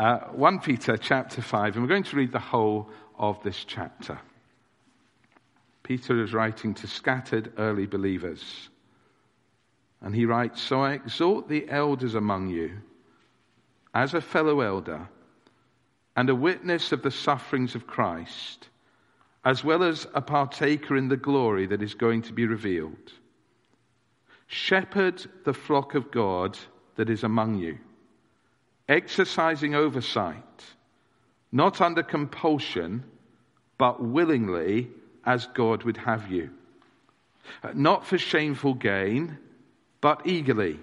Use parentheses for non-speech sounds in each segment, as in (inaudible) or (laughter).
Uh, 1 Peter chapter 5, and we're going to read the whole of this chapter. Peter is writing to scattered early believers. And he writes So I exhort the elders among you, as a fellow elder, and a witness of the sufferings of Christ, as well as a partaker in the glory that is going to be revealed. Shepherd the flock of God that is among you exercising oversight, not under compulsion, but willingly as God would have you. Not for shameful gain, but eagerly.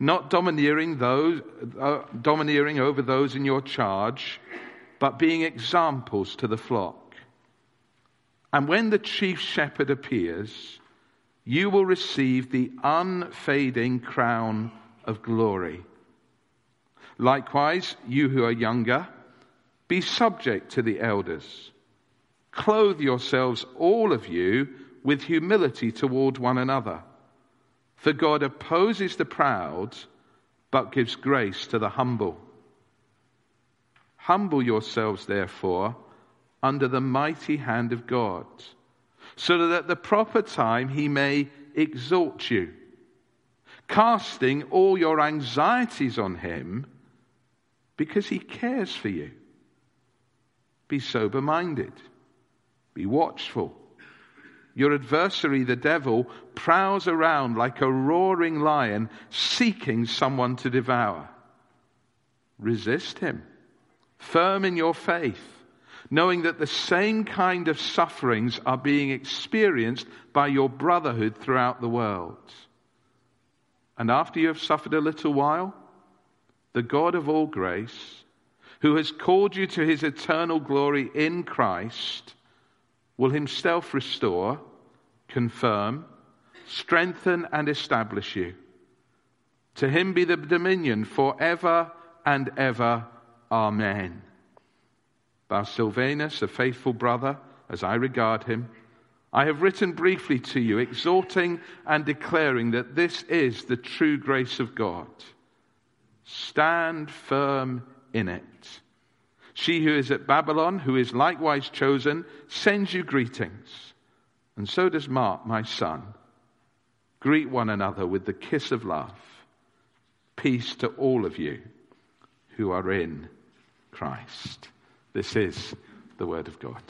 Not domineering those, uh, domineering over those in your charge, but being examples to the flock. And when the chief shepherd appears, you will receive the unfading crown of glory. Likewise, you who are younger, be subject to the elders. Clothe yourselves, all of you, with humility toward one another. For God opposes the proud, but gives grace to the humble. Humble yourselves, therefore, under the mighty hand of God, so that at the proper time he may exalt you, casting all your anxieties on him because he cares for you. Be sober minded, be watchful. Your adversary, the devil, prowls around like a roaring lion seeking someone to devour. Resist him, firm in your faith, knowing that the same kind of sufferings are being experienced by your brotherhood throughout the world. And after you have suffered a little while, the God of all grace, who has called you to his eternal glory in Christ, will himself restore, confirm, strengthen, and establish you. To him be the dominion forever and ever. Amen. Bar Silvanus, a faithful brother, as I regard him, I have written briefly to you, exhorting and declaring that this is the true grace of God. Stand firm in it. She who is at Babylon, who is likewise chosen, sends you greetings. And so does Mark, my son. Greet one another with the kiss of love. Peace to all of you who are in Christ. This is the word of God.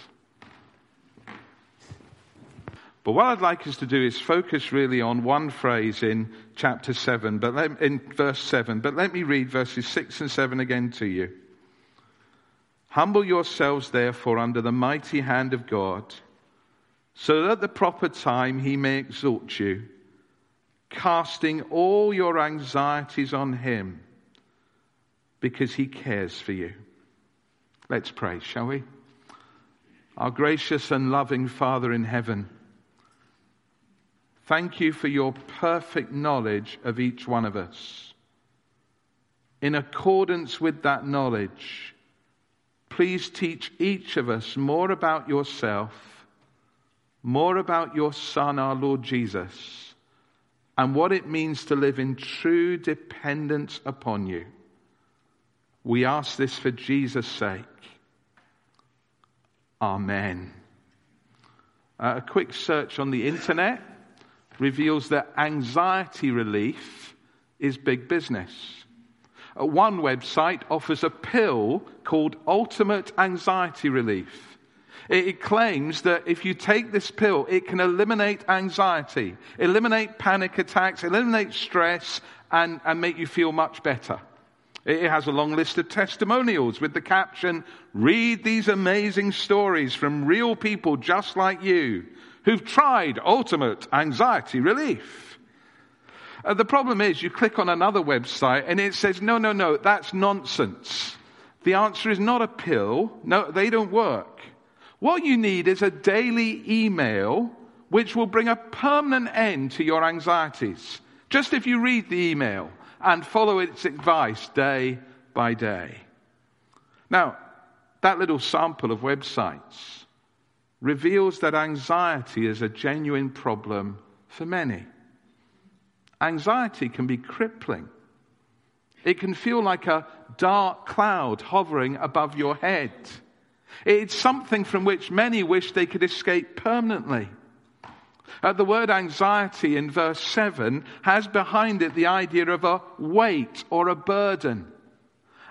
But what I'd like us to do is focus really on one phrase in chapter 7, but let, in verse 7. But let me read verses 6 and 7 again to you. Humble yourselves, therefore, under the mighty hand of God, so that at the proper time he may exalt you, casting all your anxieties on him, because he cares for you. Let's pray, shall we? Our gracious and loving Father in heaven, Thank you for your perfect knowledge of each one of us. In accordance with that knowledge, please teach each of us more about yourself, more about your Son, our Lord Jesus, and what it means to live in true dependence upon you. We ask this for Jesus' sake. Amen. Uh, a quick search on the internet reveals that anxiety relief is big business. Uh, one website offers a pill called Ultimate Anxiety Relief. It claims that if you take this pill, it can eliminate anxiety, eliminate panic attacks, eliminate stress, and, and make you feel much better. It has a long list of testimonials with the caption, read these amazing stories from real people just like you who've tried ultimate anxiety relief. Uh, the problem is you click on another website and it says, no, no, no, that's nonsense. The answer is not a pill. No, they don't work. What you need is a daily email which will bring a permanent end to your anxieties. Just if you read the email and follow its advice day by day. Now, that little sample of websites reveals that anxiety is a genuine problem for many. Anxiety can be crippling. It can feel like a dark cloud hovering above your head. It's something from which many wish they could escape permanently. Uh, the word anxiety in verse 7 has behind it the idea of a weight or a burden.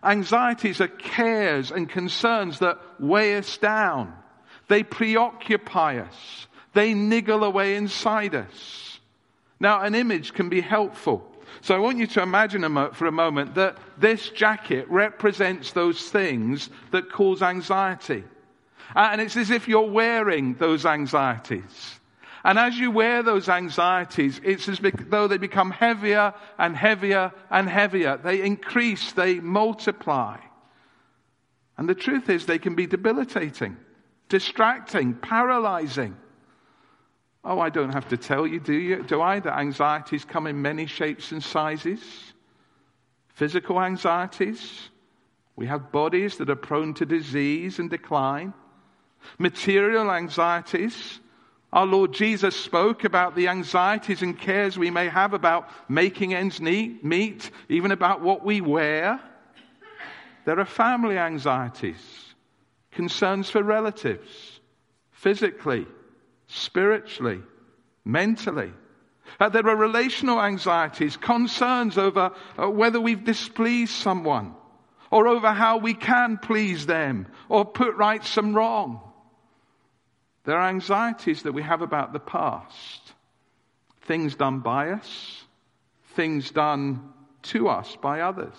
Anxieties are cares and concerns that weigh us down. They preoccupy us. They niggle away inside us. Now, an image can be helpful. So I want you to imagine for a moment that this jacket represents those things that cause anxiety. Uh, and it's as if you're wearing those anxieties. And as you wear those anxieties, it's as though they become heavier and heavier and heavier. They increase, they multiply. And the truth is, they can be debilitating, distracting, paralyzing. Oh, I don't have to tell you, do you? Do I? That anxieties come in many shapes and sizes. Physical anxieties. We have bodies that are prone to disease and decline. Material anxieties. Our Lord Jesus spoke about the anxieties and cares we may have about making ends meet, even about what we wear. There are family anxieties, concerns for relatives, physically, spiritually, mentally. Uh, there are relational anxieties, concerns over uh, whether we've displeased someone, or over how we can please them, or put right some wrong. There are anxieties that we have about the past, things done by us, things done to us by others.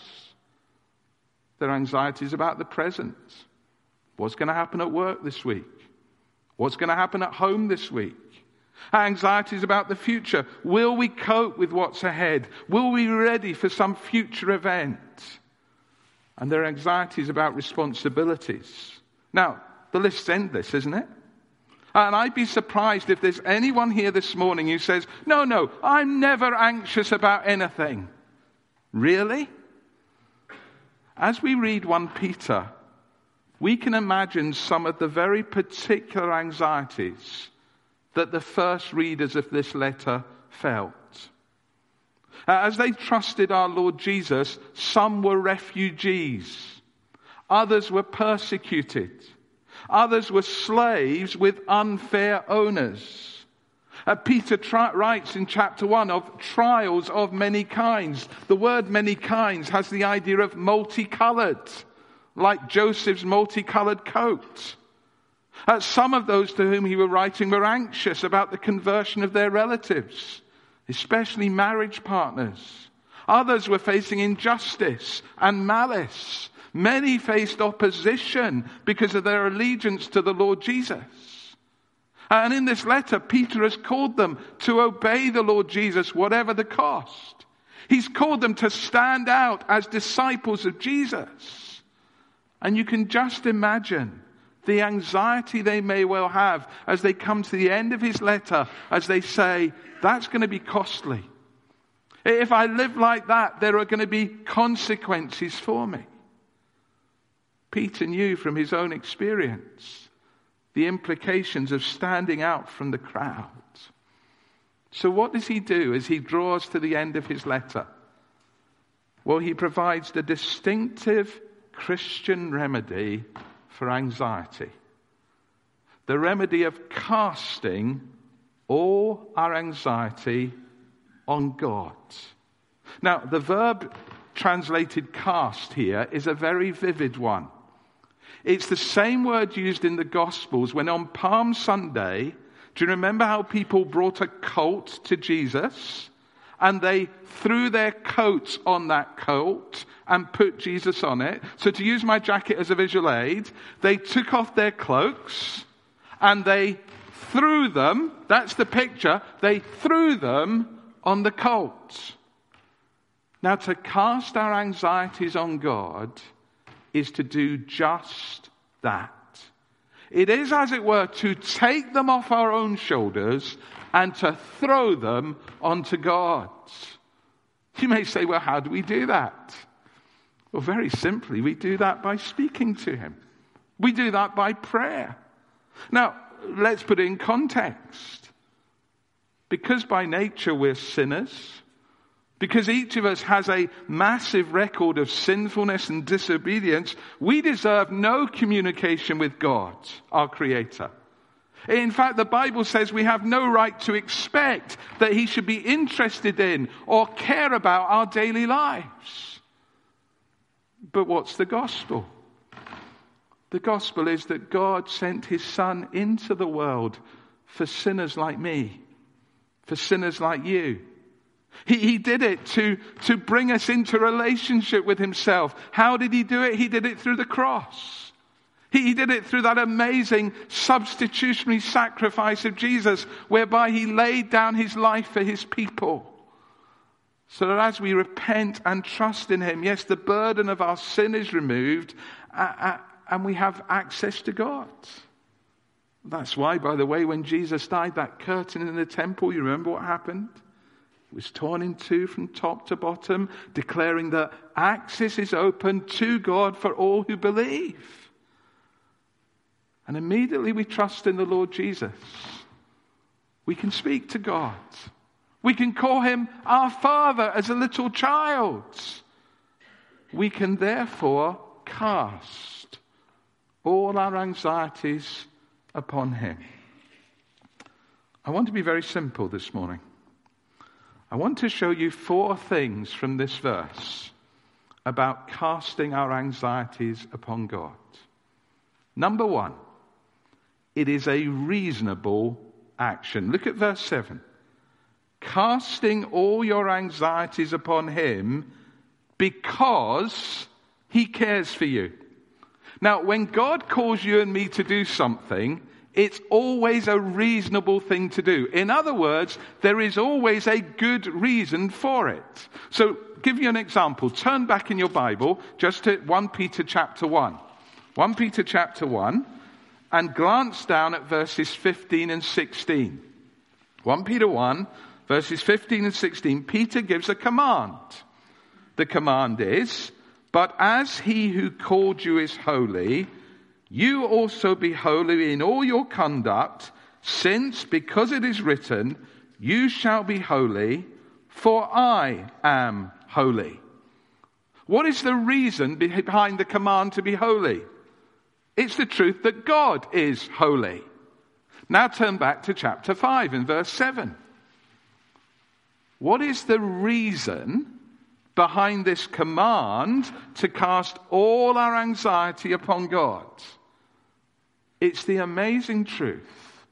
There are anxieties about the present. What's going to happen at work this week? What's going to happen at home this week? Anxieties about the future. Will we cope with what's ahead? Will we be ready for some future event? And there are anxieties about responsibilities. Now, the list's endless, isn't it? And I'd be surprised if there's anyone here this morning who says, No, no, I'm never anxious about anything. Really? As we read 1 Peter, we can imagine some of the very particular anxieties that the first readers of this letter felt. As they trusted our Lord Jesus, some were refugees, others were persecuted, others were slaves with unfair owners. Uh, Peter tri- writes in chapter 1 of trials of many kinds. The word many kinds has the idea of multicolored like Joseph's multicolored coat. Uh, some of those to whom he was writing were anxious about the conversion of their relatives, especially marriage partners. Others were facing injustice and malice. Many faced opposition because of their allegiance to the Lord Jesus. And in this letter, Peter has called them to obey the Lord Jesus, whatever the cost. He's called them to stand out as disciples of Jesus. And you can just imagine the anxiety they may well have as they come to the end of his letter, as they say, that's going to be costly. If I live like that, there are going to be consequences for me. Peter knew from his own experience the implications of standing out from the crowd. So, what does he do as he draws to the end of his letter? Well, he provides the distinctive Christian remedy for anxiety. The remedy of casting all our anxiety on God. Now, the verb translated cast here is a very vivid one. It's the same word used in the Gospels when on Palm Sunday, do you remember how people brought a colt to Jesus? And they threw their coats on that colt and put Jesus on it. So, to use my jacket as a visual aid, they took off their cloaks and they threw them. That's the picture. They threw them on the colt. Now, to cast our anxieties on God is to do just that. It is, as it were, to take them off our own shoulders and to throw them onto God. You may say, well, how do we do that? Well, very simply, we do that by speaking to Him. We do that by prayer. Now, let's put it in context. Because by nature we're sinners, Because each of us has a massive record of sinfulness and disobedience, we deserve no communication with God, our Creator. In fact, the Bible says we have no right to expect that He should be interested in or care about our daily lives. But what's the gospel? The gospel is that God sent His Son into the world for sinners like me, for sinners like you. He, he did it to, to bring us into relationship with Himself. How did He do it? He did it through the cross. He did it through that amazing substitutionary sacrifice of Jesus, whereby he laid down his life for his people. So that as we repent and trust in him, yes, the burden of our sin is removed and we have access to God. That's why, by the way, when Jesus died, that curtain in the temple, you remember what happened? It was torn in two from top to bottom, declaring that access is open to God for all who believe. And immediately we trust in the Lord Jesus. We can speak to God. We can call him our Father as a little child. We can therefore cast all our anxieties upon him. I want to be very simple this morning. I want to show you four things from this verse about casting our anxieties upon God. Number one, it is a reasonable action. Look at verse 7. Casting all your anxieties upon him because he cares for you. Now, when God calls you and me to do something, it's always a reasonable thing to do. In other words, there is always a good reason for it. So, give you an example. Turn back in your Bible just to 1 Peter chapter 1. 1 Peter chapter 1 and glance down at verses 15 and 16. 1 Peter 1, verses 15 and 16, Peter gives a command. The command is, But as he who called you is holy, you also be holy in all your conduct, since, because it is written, You shall be holy, for I am holy. What is the reason behind the command to be holy? It's the truth that God is holy. Now turn back to chapter 5 in verse 7. What is the reason behind this command to cast all our anxiety upon God? It's the amazing truth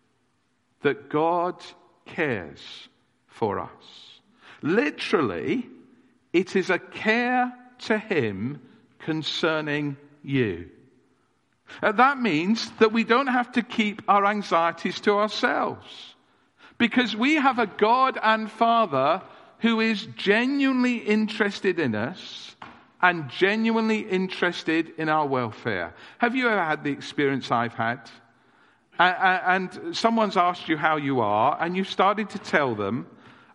that God cares for us. Literally, it is a care to Him concerning you. Uh, that means that we don't have to keep our anxieties to ourselves. Because we have a God and Father who is genuinely interested in us and genuinely interested in our welfare. Have you ever had the experience I've had? And someone's asked you how you are, and you've started to tell them,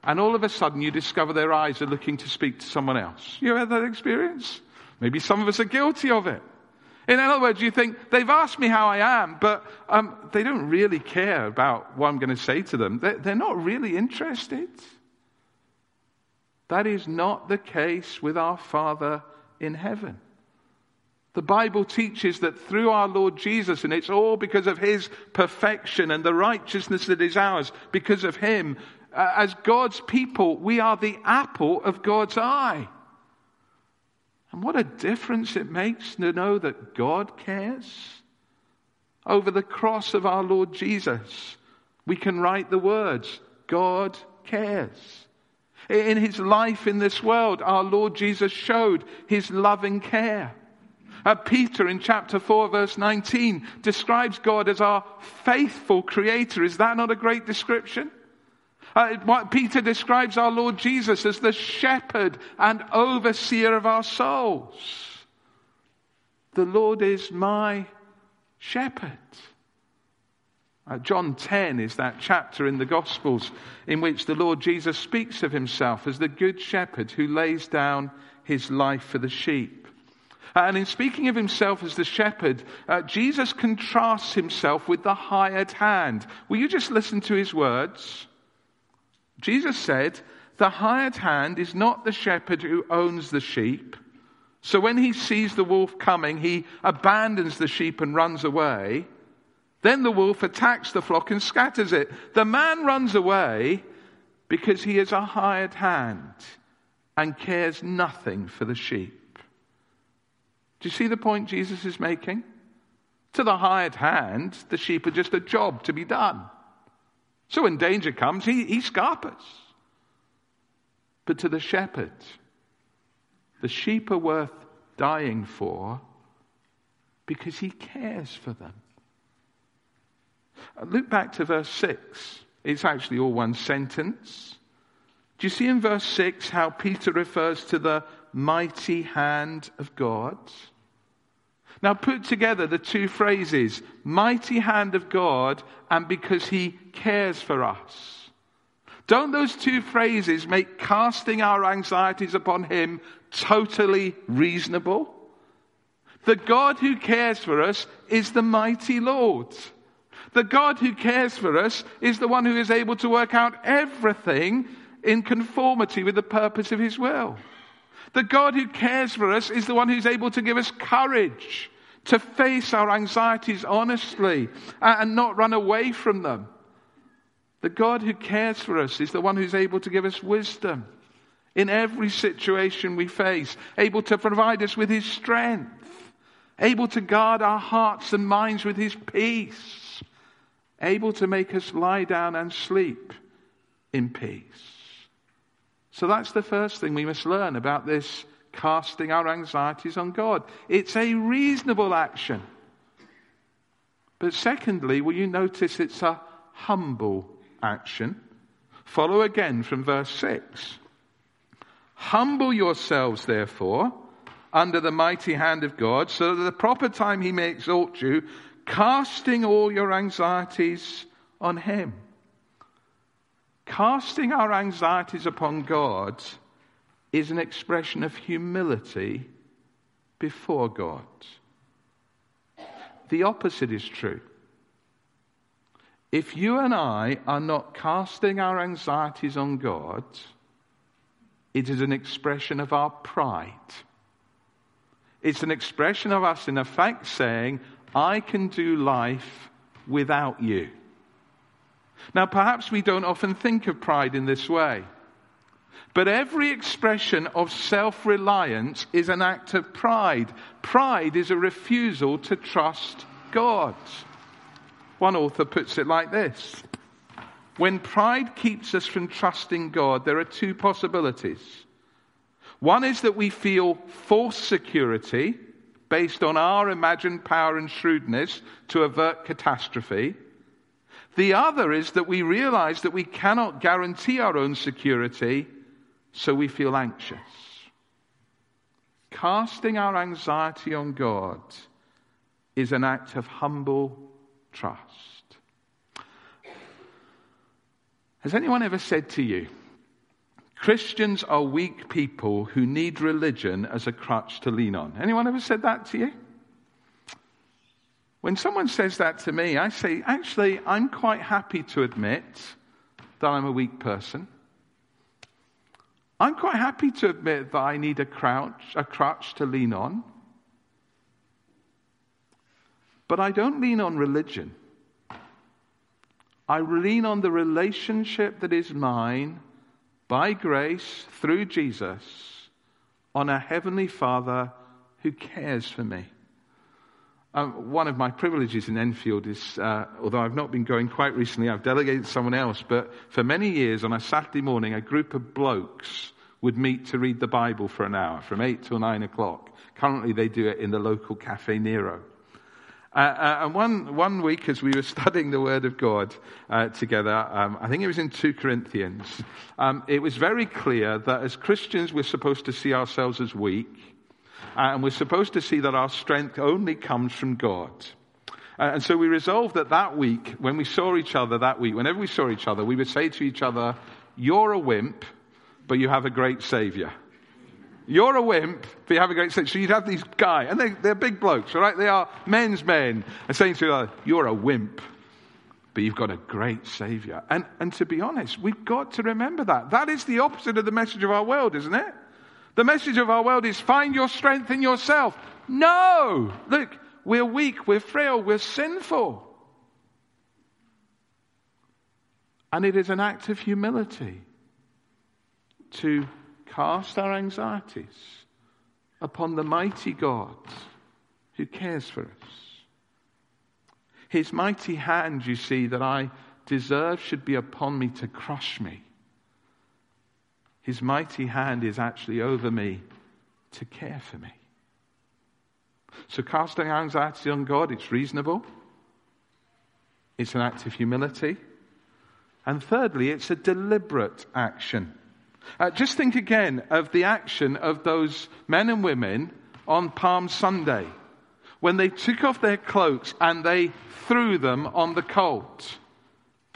and all of a sudden you discover their eyes are looking to speak to someone else. You ever had that experience? Maybe some of us are guilty of it. In other words, you think, they've asked me how I am, but um, they don't really care about what I'm going to say to them. They're, they're not really interested. That is not the case with our Father in heaven. The Bible teaches that through our Lord Jesus, and it's all because of His perfection and the righteousness that is ours, because of Him, uh, as God's people, we are the apple of God's eye. And what a difference it makes to know that God cares. Over the cross of our Lord Jesus, we can write the words, God cares. In his life in this world, our Lord Jesus showed his loving care. Uh, Peter in chapter 4, verse 19, describes God as our faithful creator. Is that not a great description? Uh, Peter describes our Lord Jesus as the shepherd and overseer of our souls. The Lord is my shepherd. Uh, John 10 is that chapter in the Gospels in which the Lord Jesus speaks of himself as the good shepherd who lays down his life for the sheep. And in speaking of himself as the shepherd, uh, Jesus contrasts himself with the hired hand. Will you just listen to his words? Jesus said, the hired hand is not the shepherd who owns the sheep. So when he sees the wolf coming, he abandons the sheep and runs away. Then the wolf attacks the flock and scatters it. The man runs away because he is a hired hand and cares nothing for the sheep. Do you see the point Jesus is making? To the hired hand, the sheep are just a job to be done. So when danger comes, he, he scarpers. But to the shepherd, the sheep are worth dying for because he cares for them. Uh, look back to verse 6. It's actually all one sentence. Do you see in verse 6 how Peter refers to the mighty hand of God? Now put together the two phrases, mighty hand of God and because he cares for us. Don't those two phrases make casting our anxieties upon him totally reasonable? The God who cares for us is the mighty Lord. The God who cares for us is the one who is able to work out everything in conformity with the purpose of his will. The God who cares for us is the one who's able to give us courage to face our anxieties honestly uh, and not run away from them. The God who cares for us is the one who's able to give us wisdom in every situation we face, able to provide us with his strength, able to guard our hearts and minds with his peace, able to make us lie down and sleep in peace. So that's the first thing we must learn about this casting our anxieties on God. It's a reasonable action. But secondly, will you notice it's a humble action? Follow again from verse 6. Humble yourselves, therefore, under the mighty hand of God, so that at the proper time he may exalt you, casting all your anxieties on him. Casting our anxieties upon God is an expression of humility before God. The opposite is true. If you and I are not casting our anxieties on God, it is an expression of our pride. It's an expression of us, in effect, saying, I can do life without you. Now, perhaps we don't often think of pride in this way, but every expression of self reliance is an act of pride. Pride is a refusal to trust God. One author puts it like this when pride keeps us from trusting God, there are two possibilities. One is that we feel false security based on our imagined power and shrewdness to avert catastrophe. The other is that we realize that we cannot guarantee our own security, so we feel anxious. Casting our anxiety on God is an act of humble trust. Has anyone ever said to you, Christians are weak people who need religion as a crutch to lean on? Anyone ever said that to you? When someone says that to me, I say, actually, I'm quite happy to admit that I'm a weak person. I'm quite happy to admit that I need a crutch, a crutch to lean on. But I don't lean on religion. I lean on the relationship that is mine by grace through Jesus on a heavenly Father who cares for me. Um, one of my privileges in Enfield is, uh, although I've not been going quite recently, I've delegated to someone else, but for many years on a Saturday morning, a group of blokes would meet to read the Bible for an hour from 8 till 9 o'clock. Currently, they do it in the local Caffè Nero. Uh, uh, and one, one week, as we were (laughs) studying the Word of God uh, together, um, I think it was in 2 Corinthians, um, it was very clear that as Christians, we're supposed to see ourselves as weak, uh, and we're supposed to see that our strength only comes from God. Uh, and so we resolved that that week, when we saw each other that week, whenever we saw each other, we would say to each other, You're a wimp, but you have a great Savior. You're a wimp, but you have a great savior. So you'd have these guys, and they, they're big blokes, all right? They are men's men, and saying to each other, You're a wimp, but you've got a great Savior. And, and to be honest, we've got to remember that. That is the opposite of the message of our world, isn't it? The message of our world is find your strength in yourself. No! Look, we're weak, we're frail, we're sinful. And it is an act of humility to cast our anxieties upon the mighty God who cares for us. His mighty hand, you see, that I deserve should be upon me to crush me. His mighty hand is actually over me to care for me. So, casting anxiety on God, it's reasonable. It's an act of humility. And thirdly, it's a deliberate action. Uh, just think again of the action of those men and women on Palm Sunday when they took off their cloaks and they threw them on the colt.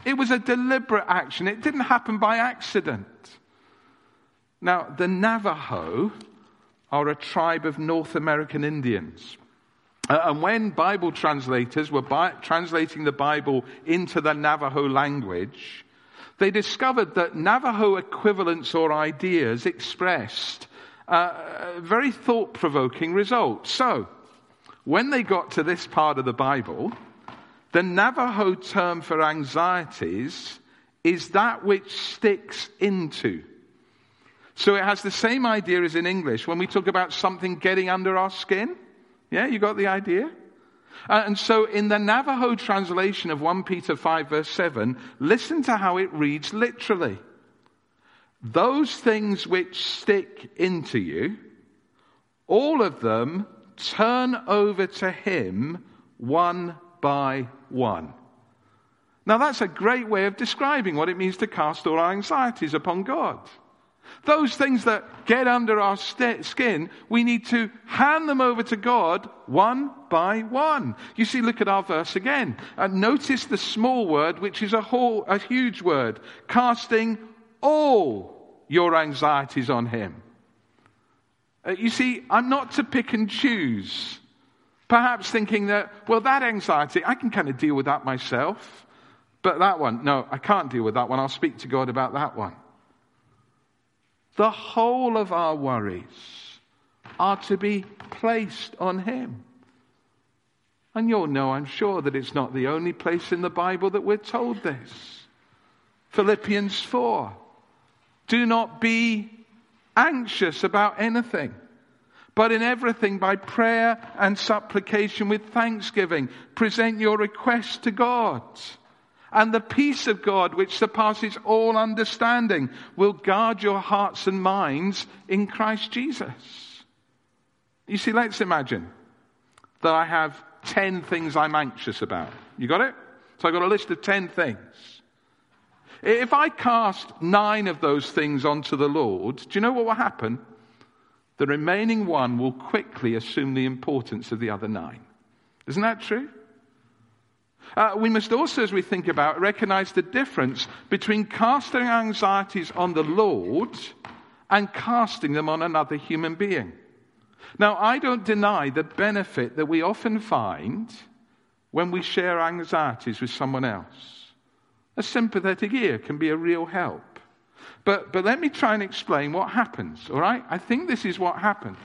It was a deliberate action, it didn't happen by accident. Now, the Navajo are a tribe of North American Indians. Uh, and when Bible translators were bi- translating the Bible into the Navajo language, they discovered that Navajo equivalents or ideas expressed uh, very thought provoking results. So, when they got to this part of the Bible, the Navajo term for anxieties is that which sticks into. So it has the same idea as in English when we talk about something getting under our skin. Yeah, you got the idea? Uh, and so in the Navajo translation of 1 Peter 5 verse 7, listen to how it reads literally. Those things which stick into you, all of them turn over to him one by one. Now that's a great way of describing what it means to cast all our anxieties upon God. Those things that get under our st- skin, we need to hand them over to God one by one. You see, look at our verse again. And notice the small word, which is a, whole, a huge word, casting all your anxieties on Him. Uh, you see, I'm not to pick and choose. Perhaps thinking that, well, that anxiety, I can kind of deal with that myself. But that one, no, I can't deal with that one. I'll speak to God about that one. The whole of our worries are to be placed on Him. And you'll know, I'm sure, that it's not the only place in the Bible that we're told this. Philippians 4. Do not be anxious about anything, but in everything by prayer and supplication with thanksgiving, present your requests to God. And the peace of God, which surpasses all understanding, will guard your hearts and minds in Christ Jesus. You see, let's imagine that I have 10 things I'm anxious about. You got it? So I've got a list of 10 things. If I cast nine of those things onto the Lord, do you know what will happen? The remaining one will quickly assume the importance of the other nine. Isn't that true? Uh, we must also, as we think about, recognize the difference between casting anxieties on the Lord and casting them on another human being. Now, I don't deny the benefit that we often find when we share anxieties with someone else. A sympathetic ear can be a real help. But, but let me try and explain what happens, all right? I think this is what happens.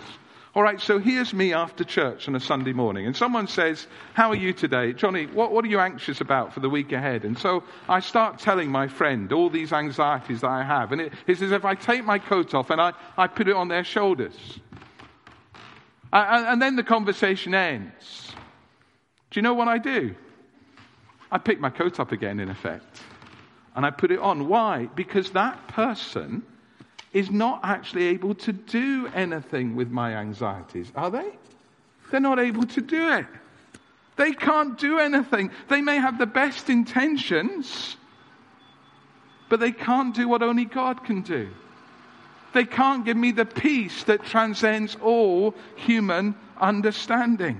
All right, so here's me after church on a Sunday morning, and someone says, How are you today? Johnny, what, what are you anxious about for the week ahead? And so I start telling my friend all these anxieties that I have. And it, it's as if I take my coat off and I, I put it on their shoulders. And, and then the conversation ends. Do you know what I do? I pick my coat up again, in effect, and I put it on. Why? Because that person is not actually able to do anything with my anxieties, are they? They're not able to do it. They can't do anything. They may have the best intentions, but they can't do what only God can do. They can't give me the peace that transcends all human understanding.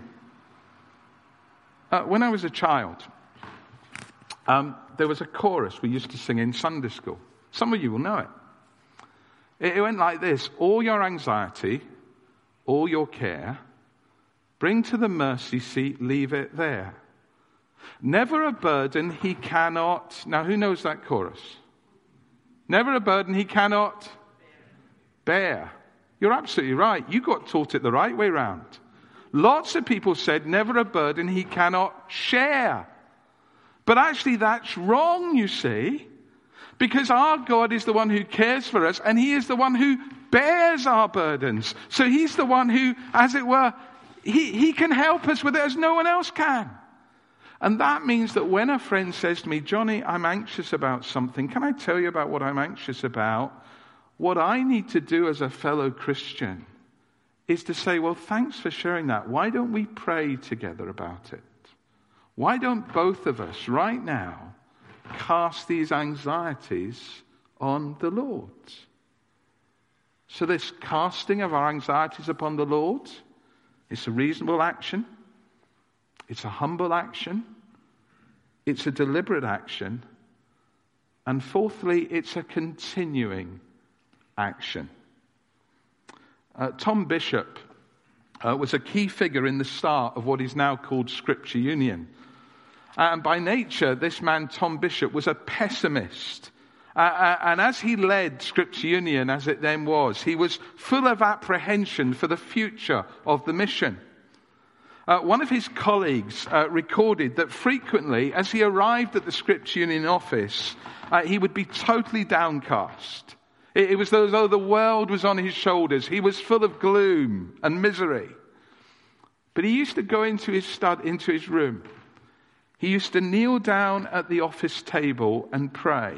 Uh, when I was a child, um, there was a chorus we used to sing in Sunday school. Some of you will know it. It went like this All your anxiety, all your care, bring to the mercy seat, leave it there. Never a burden he cannot. Now, who knows that chorus? Never a burden he cannot bear. You're absolutely right. You got taught it the right way round. Lots of people said, never a burden he cannot share. But actually, that's wrong, you see, because our God is the one who cares for us and he is the one who bears our burdens. So he's the one who, as it were, he, he can help us with it as no one else can. And that means that when a friend says to me, Johnny, I'm anxious about something, can I tell you about what I'm anxious about? What I need to do as a fellow Christian is to say, well, thanks for sharing that. Why don't we pray together about it? Why don't both of us right now cast these anxieties on the Lord? So, this casting of our anxieties upon the Lord it's a reasonable action, it's a humble action, it's a deliberate action, and fourthly, it's a continuing action. Uh, Tom Bishop uh, was a key figure in the start of what is now called Scripture Union. And by nature, this man, Tom Bishop, was a pessimist. Uh, uh, and as he led Scripture Union, as it then was, he was full of apprehension for the future of the mission. Uh, one of his colleagues uh, recorded that frequently, as he arrived at the Scripture Union office, uh, he would be totally downcast. It, it was as though the world was on his shoulders. He was full of gloom and misery. But he used to go into his stud, into his room. He used to kneel down at the office table and pray.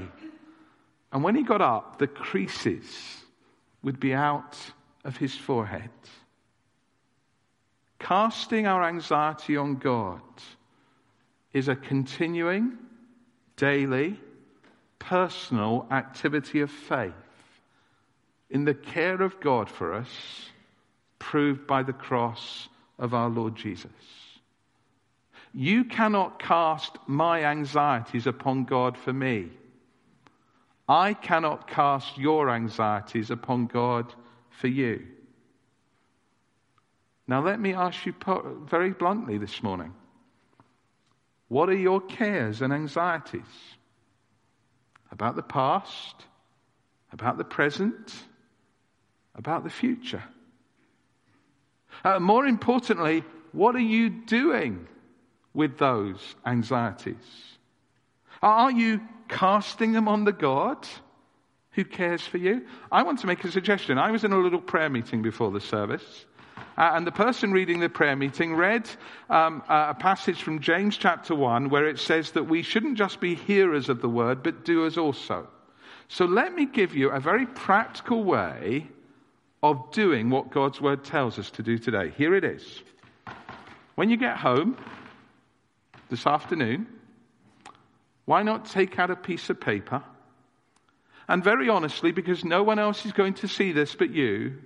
And when he got up, the creases would be out of his forehead. Casting our anxiety on God is a continuing, daily, personal activity of faith in the care of God for us, proved by the cross of our Lord Jesus. You cannot cast my anxieties upon God for me. I cannot cast your anxieties upon God for you. Now, let me ask you very bluntly this morning what are your cares and anxieties? About the past? About the present? About the future? Uh, more importantly, what are you doing with those anxieties? Are you casting them on the God who cares for you? I want to make a suggestion. I was in a little prayer meeting before the service. Uh, and the person reading the prayer meeting read um, a passage from James chapter 1 where it says that we shouldn't just be hearers of the word, but doers also. So let me give you a very practical way of doing what God's word tells us to do today. Here it is. When you get home this afternoon, why not take out a piece of paper? And very honestly, because no one else is going to see this but you,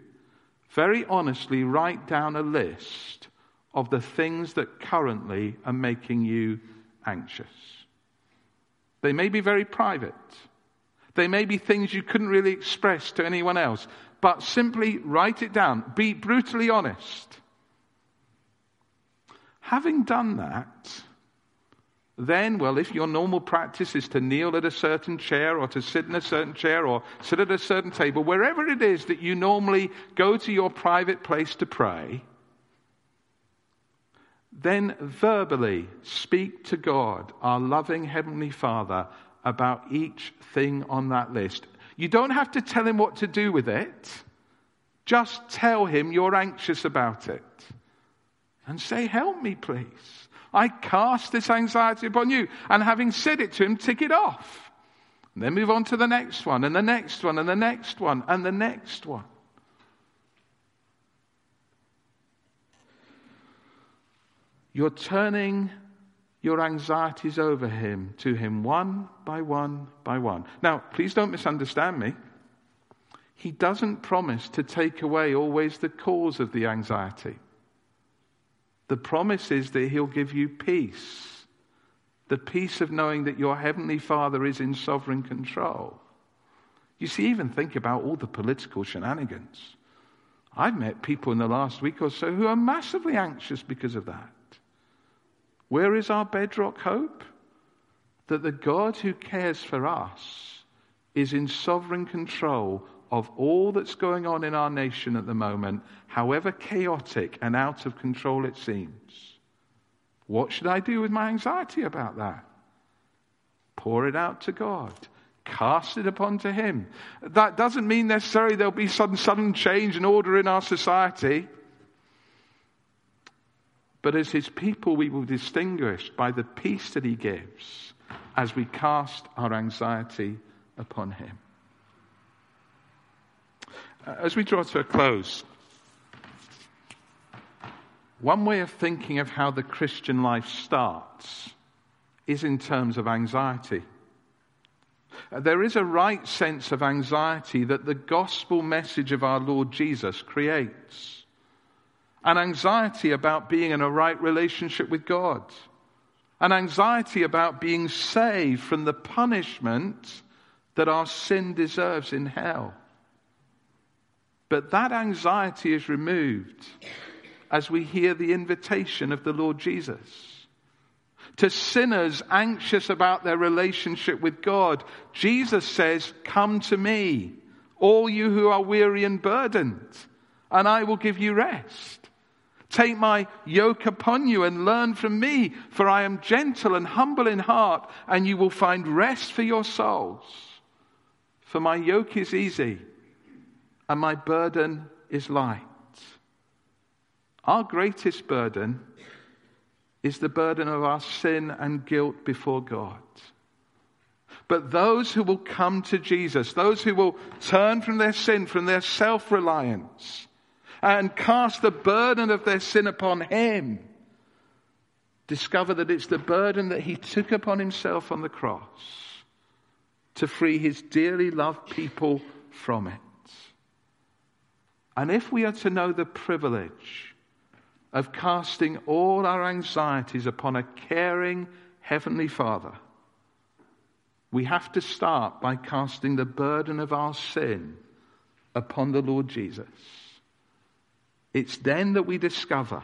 very honestly write down a list of the things that currently are making you anxious. They may be very private. They may be things you couldn't really express to anyone else, but simply write it down. Be brutally honest. Having done that, then, well, if your normal practice is to kneel at a certain chair or to sit in a certain chair or sit at a certain table, wherever it is that you normally go to your private place to pray, then verbally speak to God, our loving Heavenly Father, about each thing on that list. You don't have to tell Him what to do with it, just tell Him you're anxious about it. And say, Help me, please. I cast this anxiety upon you. And having said it to him, tick it off. And then move on to the next one, and the next one, and the next one, and the next one. You're turning your anxieties over him to him one by one by one. Now, please don't misunderstand me. He doesn't promise to take away always the cause of the anxiety. The promise is that He'll give you peace the peace of knowing that your Heavenly Father is in sovereign control. You see, even think about all the political shenanigans. I've met people in the last week or so who are massively anxious because of that. Where is our bedrock hope? That the God who cares for us is in sovereign control of all that's going on in our nation at the moment, however chaotic and out of control it seems. What should I do with my anxiety about that? Pour it out to God. Cast it upon to Him. That doesn't mean necessarily there'll be some sudden change and order in our society. But as His people, we will be distinguished by the peace that He gives as we cast our anxiety upon Him. As we draw to a close, one way of thinking of how the Christian life starts is in terms of anxiety. Uh, there is a right sense of anxiety that the gospel message of our Lord Jesus creates. An anxiety about being in a right relationship with God. An anxiety about being saved from the punishment that our sin deserves in hell. But that anxiety is removed as we hear the invitation of the Lord Jesus to sinners anxious about their relationship with God. Jesus says, Come to me, all you who are weary and burdened, and I will give you rest. Take my yoke upon you and learn from me, for I am gentle and humble in heart, and you will find rest for your souls. For my yoke is easy, and my burden is light. Our greatest burden is the burden of our sin and guilt before God. But those who will come to Jesus, those who will turn from their sin, from their self reliance, and cast the burden of their sin upon Him, discover that it's the burden that He took upon Himself on the cross to free His dearly loved people from it. And if we are to know the privilege of casting all our anxieties upon a caring Heavenly Father, we have to start by casting the burden of our sin upon the Lord Jesus. It's then that we discover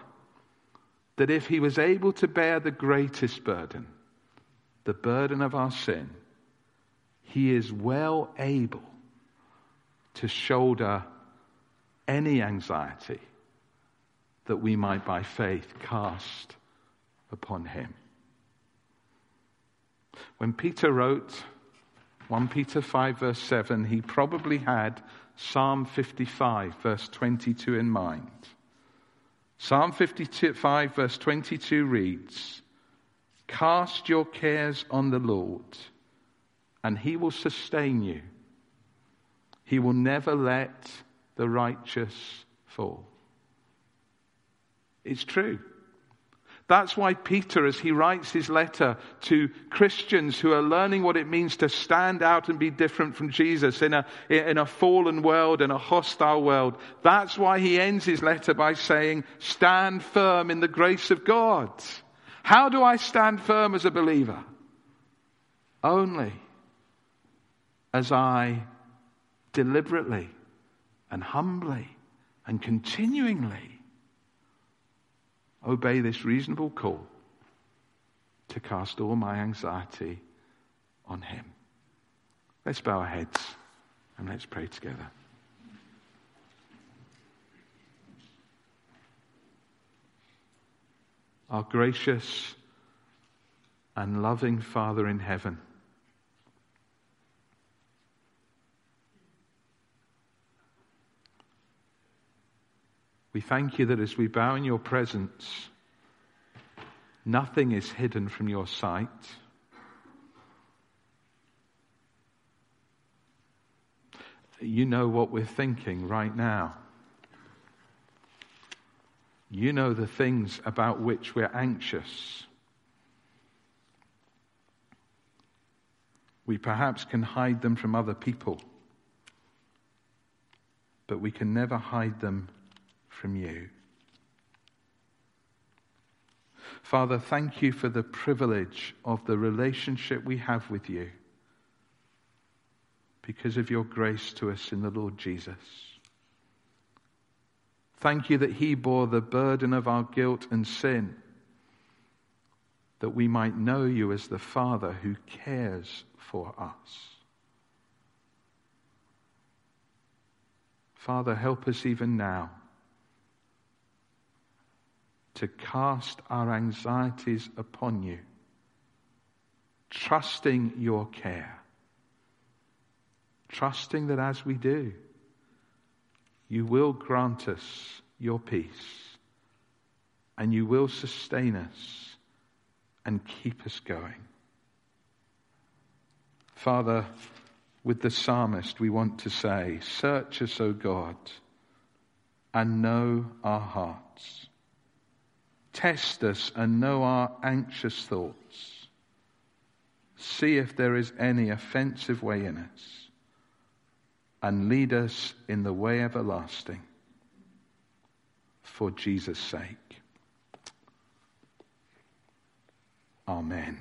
that if He was able to bear the greatest burden, the burden of our sin, He is well able to shoulder any anxiety that we might by faith cast upon him. When Peter wrote 1 Peter 5, verse 7, he probably had Psalm 55, verse 22 in mind. Psalm 55, verse 22 reads, Cast your cares on the Lord, and he will sustain you. He will never let the righteous fall. It's true. That's why Peter, as he writes his letter to Christians who are learning what it means to stand out and be different from Jesus in a, in a fallen world, in a hostile world, that's why he ends his letter by saying, Stand firm in the grace of God. How do I stand firm as a believer? Only as I deliberately and humbly and continuingly obey this reasonable call to cast all my anxiety on Him. Let's bow our heads and let's pray together. Our gracious and loving Father in heaven, We thank you that as we bow in your presence, nothing is hidden from your sight. You know what we're thinking right now. You know the things about which we're anxious. We perhaps can hide them from other people, but we can never hide them from you. Father, thank you for the privilege of the relationship we have with you because of your grace to us in the Lord Jesus. Thank you that He bore the burden of our guilt and sin that we might know you as the Father who cares for us. Father, help us even now to cast our anxieties upon you, trusting your care, trusting that as we do, you will grant us your peace and you will sustain us and keep us going. Father, with the psalmist, we want to say, Search us, O God, and know our hearts. Test us and know our anxious thoughts. See if there is any offensive way in us, and lead us in the way everlasting for Jesus' sake. Amen.